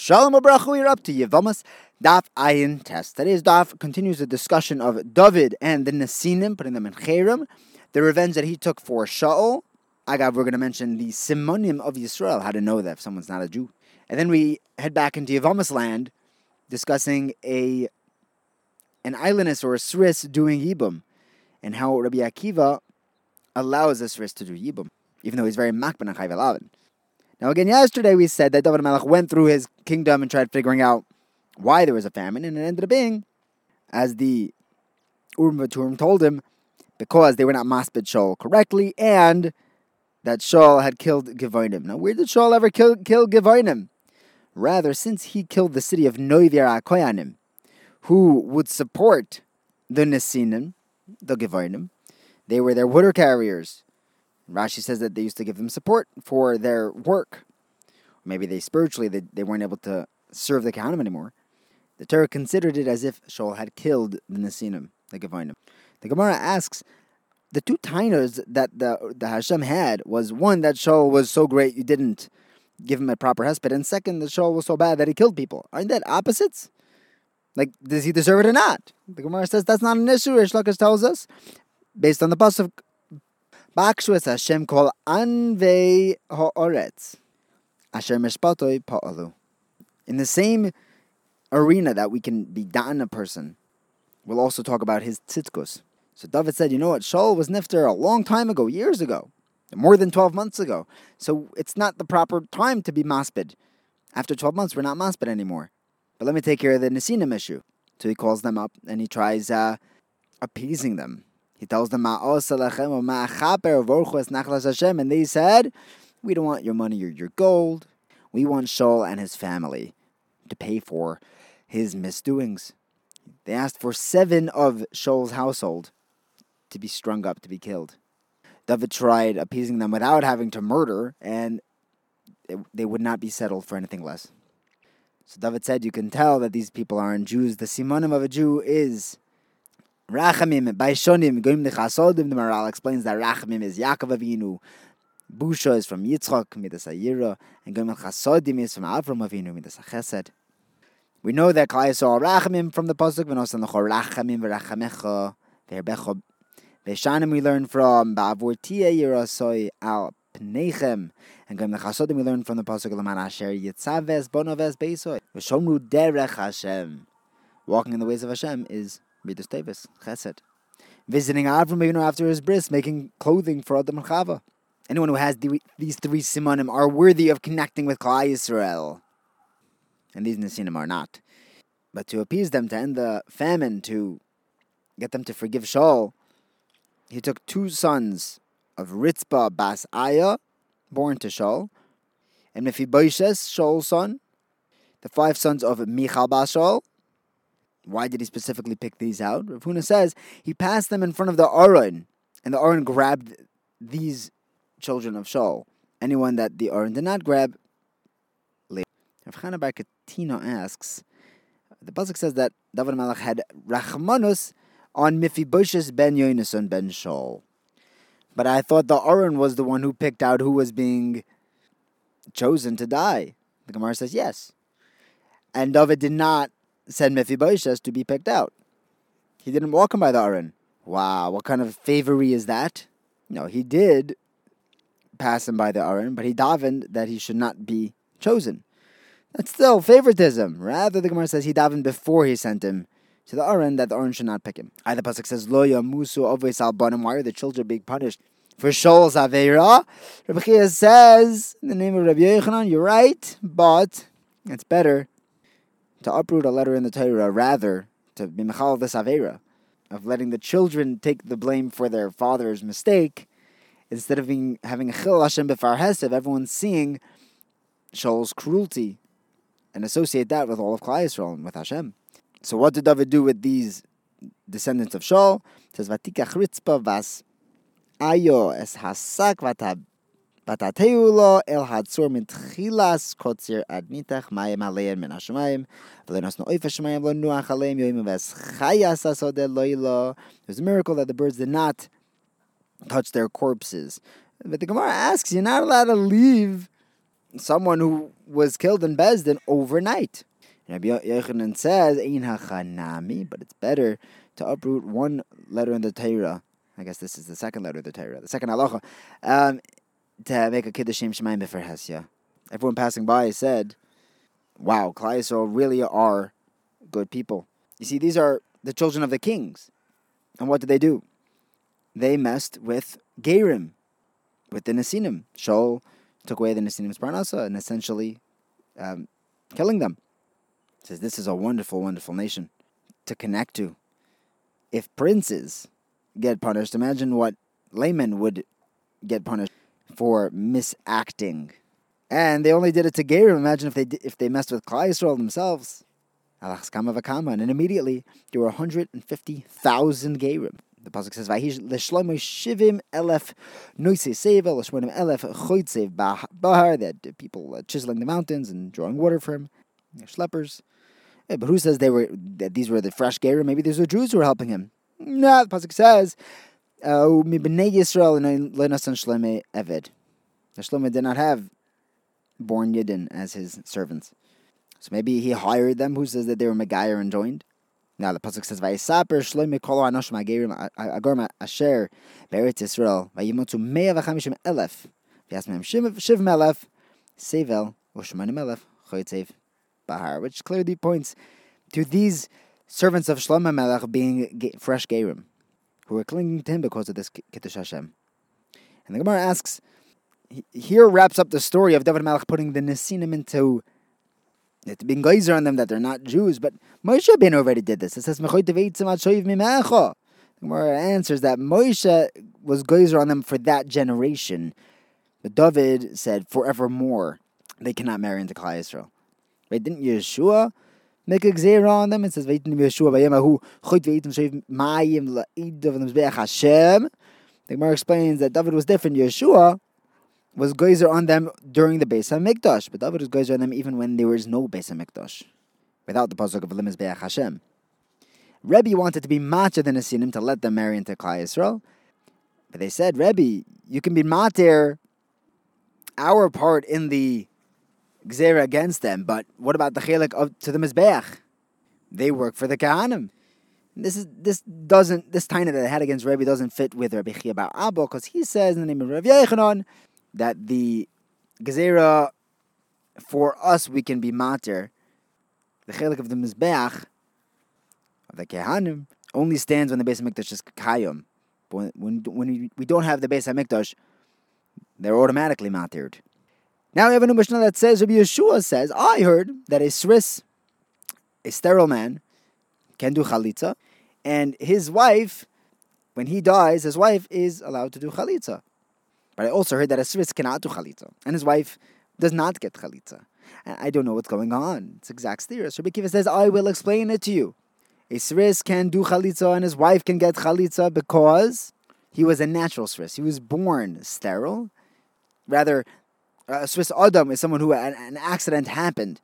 Shalom Abrachu, we're up to Yevamas Daf Ayin Test. Today's Daf continues the discussion of David and the Nesinim, putting them in Cherem, the revenge that he took for Shaul. Agav, we're going to mention the Simonim of Yisrael, how to know that if someone's not a Jew. And then we head back into Yevamas land, discussing a an aylonis or a Sris doing Yibum, and how Rabbi Akiva allows a Sris to do Yibum, even though he's very makban and chayv now, again, yesterday we said that David Melech went through his kingdom and tried figuring out why there was a famine, and it ended up being, as the Urim Vetumim told him, because they were not maspid Shaul correctly, and that Shaul had killed Givonim. Now, where did Shaul ever kill, kill Givonim? Rather, since he killed the city of Noivir Akoyanim, who would support the Nesinim, the Givonim, they were their water carriers. Rashi says that they used to give them support for their work. Maybe they spiritually they, they weren't able to serve the Kohanim anymore. The Torah considered it as if Shaul had killed the Nesinim, the Gevinim. The Gemara asks, the two tainas that the, the Hashem had was one that Shaul was so great you didn't give him a proper hesped, and second that Shaul was so bad that he killed people. Aren't that opposites? Like, does he deserve it or not? The Gemara says that's not an issue. Reish Lakish tells us, based on the pasuk Bakshu Hashem kol anvei ha'oretz. Asher mishpatoi pa'alu. In the same arena that we can be da'an a person, we'll also talk about his tzitkus. So David said, you know what, Shaul was nifter a long time ago, years ago, more than 12 months ago. So it's not the proper time to be maspid. After 12 months, we're not maspid anymore. But let me take care of the Nesinim issue. So he calls them up and he tries uh, appeasing them. He tells them, and they said, We don't want your money or your gold. We want Shaul and his family to pay for his misdoings. They asked for seven of Shaul's household to be strung up to be killed. David tried appeasing them without having to murder, and they would not be settled for anything less. So David said, You can tell that these people aren't Jews. The simonim of a Jew is Rachamim by Shonim going the Chasodim. The Maharal explains that Rachamim is Yaakov Avinu. Busha is from Yitzchak Midas Ayira, and Goim Chasodim is from Avram Avinu Midas Chesed. We know that Klai saw Rachamim from the pasuk. V'nosan lecho Rachamim v'Rachamecha v'Herbecha. Beishanim we learn from Ba'avur Tia Yirasoi al Pneichem. And Goim Chasodim we learn from the pasuk Laman Asher Yitzaves Bonoves Beisoi. V'Shomru Derech Hashem. Walking in the ways of Hashem is Midas Tevis, Chesed. Visiting Avram Avinu after his bris, making clothing for Adam Chava. Anyone who has the, these three simonim are worthy of connecting with Klal Yisrael. And these nesinim are not. But to appease them, to end the famine, to get them to forgive Shaul, he took two sons of Ritzpah Bas Aya, born to Shaul, and Mephibosheth, Shaul's son, the five sons of Michal Bas Shaul, why did he specifically pick these out? Rav Huna says he passed them in front of the Aron, and the Aron grabbed these children of Shaul. Anyone that the Aron did not grab, later. Rav Chana Bar Katina asks, the pasuk says that David Malach had Rachmanus on Mephibosheth ben Yonason ben Shaul. But I thought the Aron was the one who picked out who was being chosen to die. The Gemara says yes. And David did not said Mephibosheth to be picked out. He didn't walk him by the Aron. Wow, what kind of favory is that? No, he did pass him by the Aron, but he davened that he should not be chosen. That's still favoritism. Rather, the Gemara says he davened before he sent him to the Aron that the Aron should not pick him. Either pasuk says Lo Musu Oves Al Why are the children being punished for Shaul's Aveira? Rabbi says in the name of Rabbi Yochanan, you're right, but it's better to uproot a letter in the Torah, rather to be mechal this avera of letting the children take the blame for their father's mistake, instead of being having a chil Hashem b'far hesev, everyone's seeing Shaul's cruelty and associate that with all of Klal Yisrael and with Hashem. So what did David do with these descendants of Shaul? It says vatikach ritzpa vas ayo es hasak Batateu el hatzor min tchilas kotzir ad mitach mayim alein min hashemayim v'lenos no oif hashemayim lo nuach aleim yoyim ves chayas asode loilo. It was a miracle that the birds did not touch their corpses. But the Gemara asks, you're not allowed to leave someone who was killed in Besdin overnight. Rabbi Yechanan says, Ein hachanami, but it's better to uproot one letter in the Torah. I guess this is the second letter of the Torah, the second halacha. Um, to make a kiddushim shemaim b'ferhesya. Everyone passing by said, "Wow, Yisrael really are good people." You see, these are the children of the kings, and what did they do? They messed with Gerim, with the Nesinim. Shaul took away the Nesinim's parnasa and essentially um, killing them. says this is a wonderful, wonderful nation to connect to. If princes get punished, imagine what laymen would get punished for misacting. And they only did it to Gerim. Imagine if they if they messed with Klal Yisrael themselves. And immediately there were 150,000 Gerim. The pasuk says, "Vahish l'shlomo shivim elef noise seva l'shmonim elef choytzev bahar." That people chiseling the mountains and drawing water for him. They're schleppers. Yeah, but who says they were that these were the fresh gerim? Maybe these were Jews who were helping him. No, the pasuk says, Uh, "Mibnei Yisrael shleme eved." Shlomo did not have born Yidden as his servants. So maybe he hired them. Who says that they were Megayer and joined? Now the pasuk says, "Vayisaper shloimi kolo anoshim agerim agorma asher beretz Yisrael vayimotu mea v'chamishim elef v'yasmem shiv melef sevel u'shmanim elef choytzev bahar," which clearly points to these servants of Shlomo Melech being fresh gerim, who were clinging to him because of this kiddush Hashem. And the Gemara asks, here wraps up the story of David Melech putting the Nesinim into it's been geyser on them that they're not Jews, but Moshe Ben already did this. It says The Gemara answers that Moshe was geyser on them for that generation, but David said forevermore they cannot marry into Klal Yisrael. Right? Didn't Yeshua make a gzeira on them? It says Veitim Yeshua Vayemahu Choit Veitim Sheiv Mayim La'id of the Hashem. The Gemara explains that David was different. Yeshua was geyser on them during the Beis Hamikdash, but David was geyser on them even when there was no Beis Hamikdash, without the pasuk of Limas Be'ach Hashem. Rebbe wanted to be macher than Asinim to let them marry into Klal Yisrael, but they said, Rebbe, you can be mater our part in the Gzera against them, but what about the chelik of to the Mizbeach? They work for the Kahanim. This is this doesn't this tiny that I had against Rebbe doesn't fit with Rabbi Chiya Bar Abba because he says in the name of Rabbi Yechanan that the Gezerah, for us, we can be mater. The chelik of the Mizbeach, of the Kehanim, only stands when the Beis HaMikdash is Kayum. When, when, when we don't have the Beis HaMikdash, they're automatically matered. Now we have a new Mishnah that says, Rabbi Yeshua says, I heard that a Sris, a sterile man, can do chalitza, and his wife, when he dies, his wife is allowed to do chalitza. But I also heard that a Sris cannot do chalitza, and his wife does not get chalitza. And I don't know what's going on. It's exact. So Rabbi Kiva says, I will explain it to you. A Sris can do chalitza, and his wife can get chalitza because he was a natural Sris. He was born sterile. Rather, a Sris Adam is someone who an, an accident happened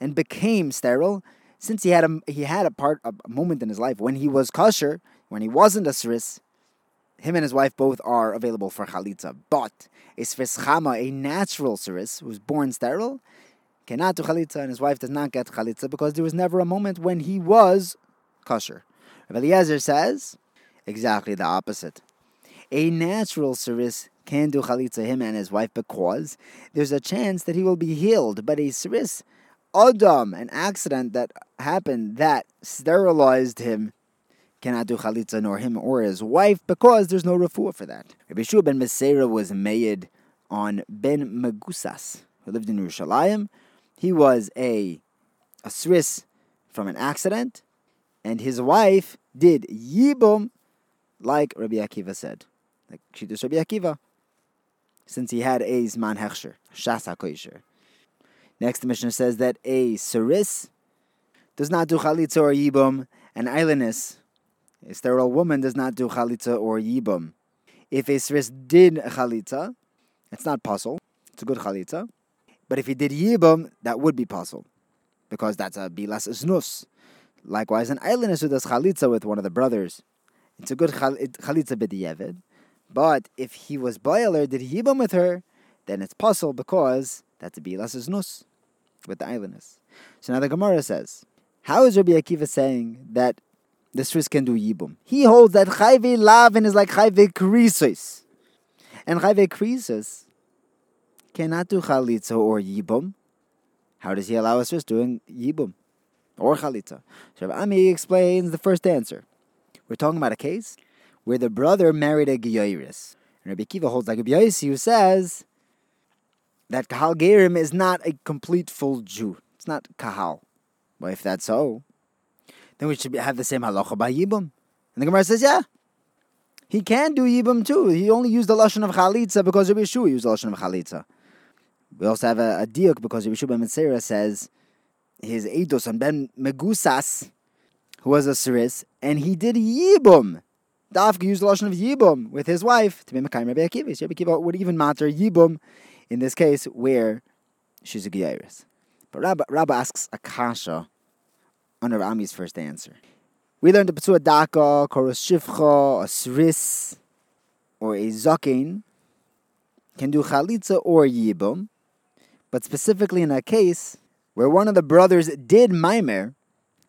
and became sterile. Since he had a he had a part a moment in his life when he was kosher, when he wasn't a Sris, him and his wife both are available for chalitza. But a Sris chama, a natural seris, who's born sterile, cannot do chalitza, and his wife does not get chalitza because there was never a moment when he was kosher. Eliezer says exactly the opposite. A natural seris can do chalitza, him and his wife, because there's a chance that he will be healed. But a seris, Adam, an accident that happened that sterilized him, cannot do chalitza nor him or his wife because there's no refuah for that. Rabbi Shua ben Beseira was made on Ben Megusas, who lived in Yerushalayim. He was a, a Sris from an accident, and his wife did yibum, like Rabbi Akiva said, like does Rabbi Akiva, since he had a zman hechsher, shas hakoisher. Next, the Mishnah says that a Saris does not do chalitza or yibum, and aylonis a sterile woman does not do chalitza or yibum. If a sris did chalitza, it's not possible. It's a good chalitza. But if he did yibum, that would be possible. Because that's a bilas znus. Likewise, an aylonis who does chalitza with one of the brothers, it's a good chalitza b'diyevid. But if he was boiler, did yibum with her, then it's possible because that's a bilas nus with the aylonis. So now the Gemara says, how is Rabbi Akiva saying that the Sris can do yibum? He holds that chayve lavin is like chayve krisos. And chayve krisos cannot do chalitza or yibum. How does he allow us Sris doing yibum or chalitza? So Ami explains the first answer. We're talking about a case where the brother married a Giyaris. And Rabbi Kiva holds like a Yossi who says that Kahal Gerim is not a complete full Jew. It's not Kahal. Well, if that's so, then we should have the same halacha by Yibum. And the Gemara says, yeah, he can do Yibum too. He only used the Lashon of Chalitza because Rabbi Yeshua used the Lashon of Chalitza. We also have a, a diuk because Rabbi Yeshua ben Beseira says his Eidos on Ben Megusas, who was a Siris, and he did Yibum. Dafka used the Lashon of Yibum with his wife to be Mekayim Rabbi Akiva. Rabbi Akiva would even matter Yibum in this case where she's a Geiris. But Rabbi, asks Akasha kasha on Ami's first answer. We learned the Petzua Daka, Koros Shivcha, a Sris, or a Zakin can do Chalitza or Yibum, but specifically in a case where one of the brothers did Maimer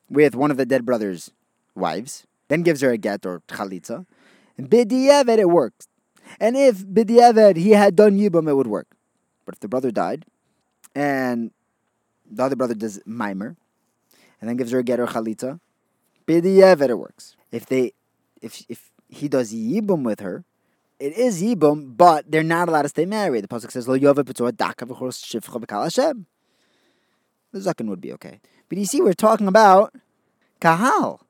with one of the dead brother's wives, then gives her a get or Chalitza, and B'diavad it works. And if B'diavad he had done Yibum, it would work. But if the brother died, and the other brother does mimer, and then gives her a get or chalitza, b'di'evet it works. If they, if if he does yibum with her, it is yibum, but they're not allowed to stay married. The pasuk says lo yova b'tzor daka v'chos shivcha b'kal. The zaken would be okay, but you see, we're talking about kahal,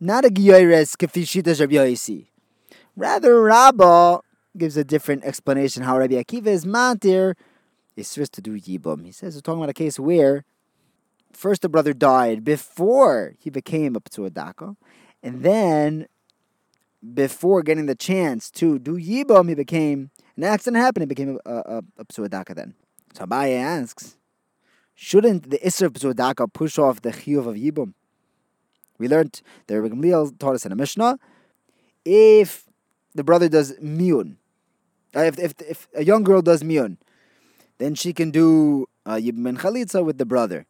not a giyares kefishitas Rabbi Yosi. Rather, Rabbah gives a different explanation how Rabbi Akiva is matir is supposed to do yibum. He says we're talking about a case where first the brother died before he became a p'tuadaka, and then before getting the chance to do yibum, he became an accident happened. He became a, a, a then. So Abaye asks, shouldn't the Isra p'tuadaka push off the chiyuv of yibum? We learned the Rabbi Gamliel taught us in a Mishnah. If the brother does miyun, uh, if, if, if a young girl does miyun, then she can do uh, Chalitza with the brother.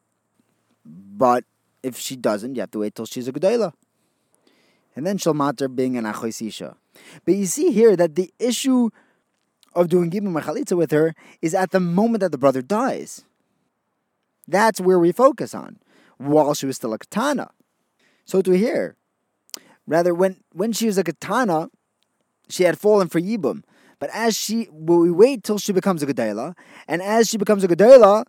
But if she doesn't, you have to wait till she's a Gedola. And then she'll matter being an Achoisisha. But you see here that the issue of doing Yibum and Chalitza with her is at the moment that the brother dies. That's where we focus on, while she was still a katana. So to here, rather when when she was a katana, she had fallen for Yibum. But as she, we wait till she becomes a Gedela, and as she becomes a Gedela,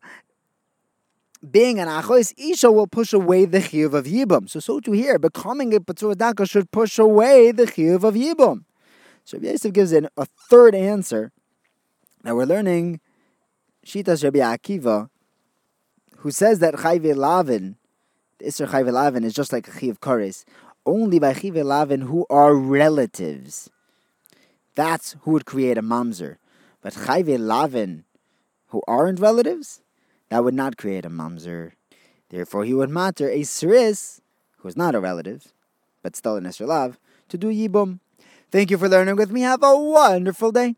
being an Achois, Isha will push away the Chiyuv of Yibum. So, so to here, becoming a Patur should push away the Chiyuv of Yibum. So Rabbi Yosef gives in a third answer Now we're learning Shitas Rabbi Akiva, who says that Chayve Lavin, Isser Chayve Lavin is just like a Chiv Kares, only by Chayve Lavin who are relatives. That's who would create a mamzer. But chayve lavin, who aren't relatives, that would not create a mamzer. Therefore, he would matter a sris, who is not a relative, but still an Esrelav, to do yibum. Thank you for learning with me. Have a wonderful day.